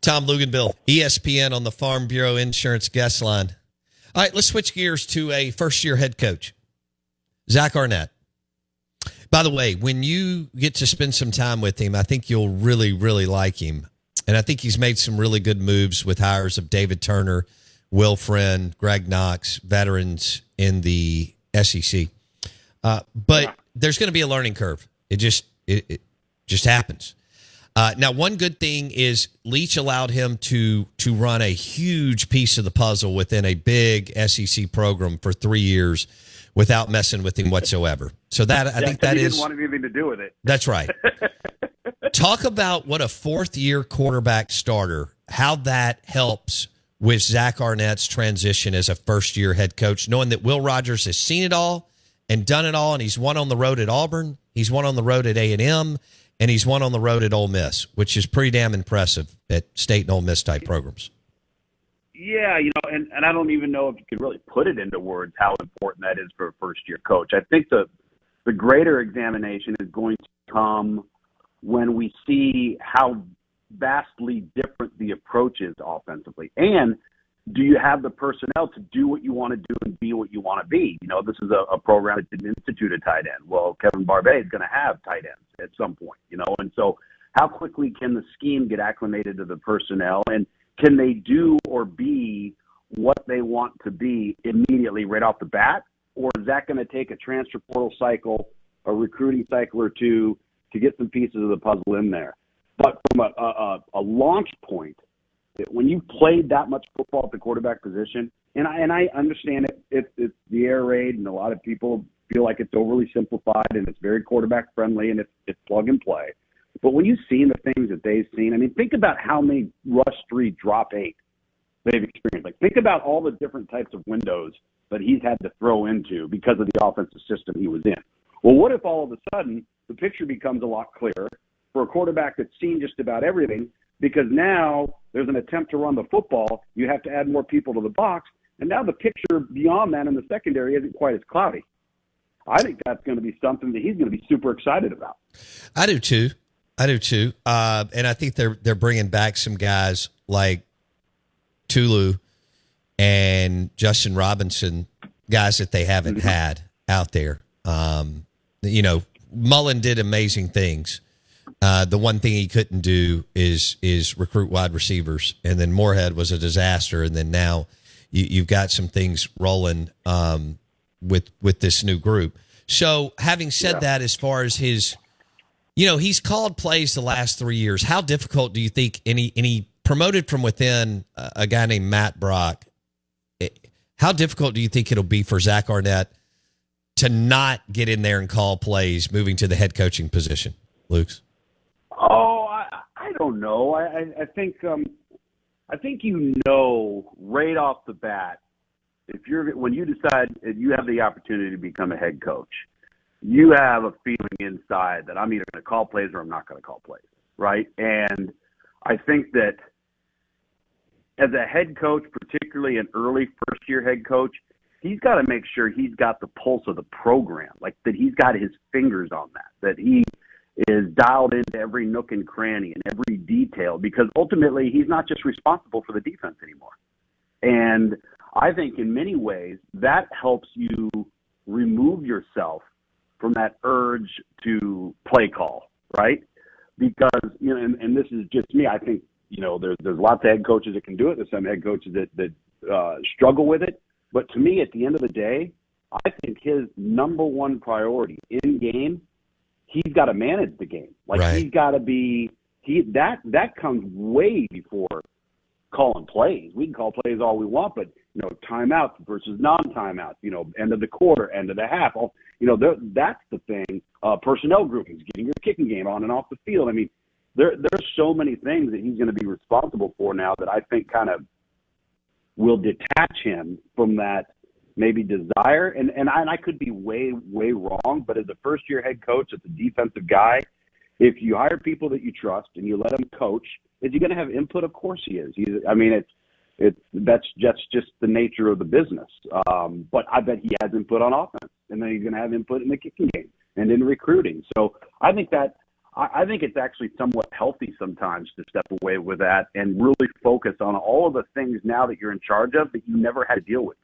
Tom Luginbill, ESPN on the Farm Bureau Insurance Guest Line. All right, let's switch gears to a first year head coach, Zach Arnett. By the way, when you get to spend some time with him, I think you'll really, really like him. And I think he's made some really good moves with hires of David Turner, Will Friend, Greg Knox, veterans in the SEC. Uh, but there's going to be a learning curve. It just it, it just happens. Uh, now, one good thing is Leach allowed him to to run a huge piece of the puzzle within a big SEC program for three years without messing with him whatsoever. So that I think that he is didn't want anything to do with it. that's right. Talk about what a fourth year quarterback starter, how that helps with Zach Arnett's transition as a first year head coach, knowing that Will Rogers has seen it all and done it all, and he's won on the road at Auburn, he's won on the road at A and M, and he's won on the road at Ole Miss, which is pretty damn impressive at State and Ole Miss type programs. Yeah, you know, and, and I don't even know if you could really put it into words how important that is for a first year coach. I think the the greater examination is going to come when we see how vastly different the approach is offensively. And do you have the personnel to do what you want to do and be what you want to be? You know, this is a, a program that didn't institute a tight end. Well, Kevin Barbay is going to have tight ends at some point, you know, and so how quickly can the scheme get acclimated to the personnel and can they do or be what they want to be immediately right off the bat? Or is that going to take a transfer portal cycle, a recruiting cycle or two to get some pieces of the puzzle in there? But from a, a, a launch point, when you played that much football at the quarterback position, and I and I understand it, it's it's the air raid, and a lot of people feel like it's overly simplified and it's very quarterback friendly and it's it's plug and play. But when you've seen the things that they've seen, I mean, think about how many rush three, drop eight they've experienced. Like think about all the different types of windows that he's had to throw into because of the offensive system he was in. Well, what if all of a sudden the picture becomes a lot clearer for a quarterback that's seen just about everything because now there's an attempt to run the football. You have to add more people to the box. And now the picture beyond that in the secondary isn't quite as cloudy. I think that's going to be something that he's going to be super excited about. I do too. I do too. Uh, and I think they're they're bringing back some guys like Tulu and Justin Robinson, guys that they haven't Mm-hmm. had out there. Um, you know, Mullen did amazing things. Uh, the one thing he couldn't do is is recruit wide receivers, and then Moorhead was a disaster, and then now you, you've got some things rolling um, with with this new group. So, having said Yeah. that, as far as his, you know, he's called plays the last three years. How difficult do you think? Any any promoted from within uh, a guy named Matt Brock. It- How difficult do you think it'll be for Zach Arnett to not get in there and call plays moving to the head coaching position, Luke's? Don't know. I, I, I think um, I think you know right off the bat if you're when you decide if you have the opportunity to become a head coach, you have a feeling inside that I'm either going to call plays or I'm not going to call plays, right? And I think that as a head coach, particularly an early first year head coach, he's got to make sure he's got the pulse of the program, like that he's got his fingers on that, that he is dialed into every nook and cranny and every detail because ultimately he's not just responsible for the defense anymore. And I think in many ways that helps you remove yourself from that urge to play call, right? Because you know, and, and this is just me. I think you know there's there's lots of head coaches that can do it. There's some head coaches that that uh, struggle with it. But to me, at the end of the day, I think his number one priority in game, he's got to manage the game. Like Right. he's got to be he that that comes way before calling plays. We can call plays all we want, but you know, timeouts versus non-timeouts. You know, end of the quarter, end of the half. All, you know, that's the thing. Uh, personnel groupings, getting your kicking game on and off the field. I mean, there there's so many things that he's going to be responsible for now that I think kind of will detach him from that maybe desire. And and I, and I could be way way wrong, but as a first year head coach, as a defensive guy, if you hire people that you trust and you let them coach, is he going to have input? Of course he is. He's, I mean, it's it's that's that's just the nature of the business. Um, but I bet he has input on offense, and then he's going to have input in the kicking game and in recruiting. So I think that I, I think it's actually somewhat healthy sometimes to step away with that and really focus on all of the things now that you're in charge of that you never had to deal with